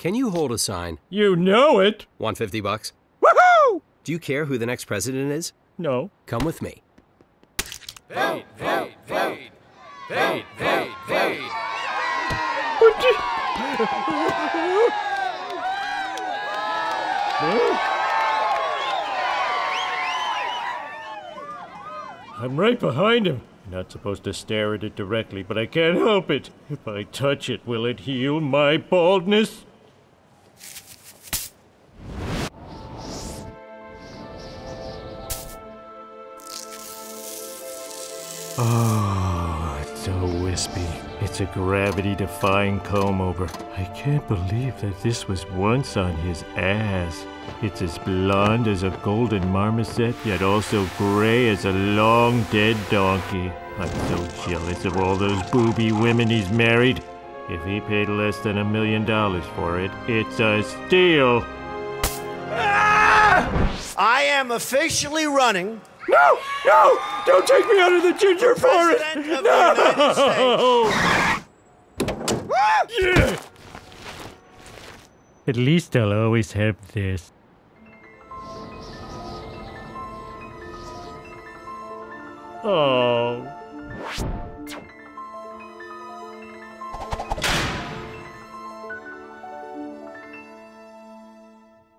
Can you hold a sign? You know it. 150 bucks? Woohoo! Do you care who the next president is? No. Come with me. Fade, fade, fade. Fade, fade, fade. I'm right behind him. Not supposed to stare at it directly, but I can't help it. If I touch it, will it heal my baldness? Oh, it's so wispy. It's a gravity defying comb over. I can't believe that this was once on his ass. It's as blonde as a golden marmoset, yet also gray as a long dead donkey. I'm so jealous of all those booby women he's married. If he paid less than a million dollars for it, it's a steal. Ah! I am officially running No! No! Don't take me out of the ginger forest! President of the United No! Ah! Yeah. At least I'll always have this. Oh.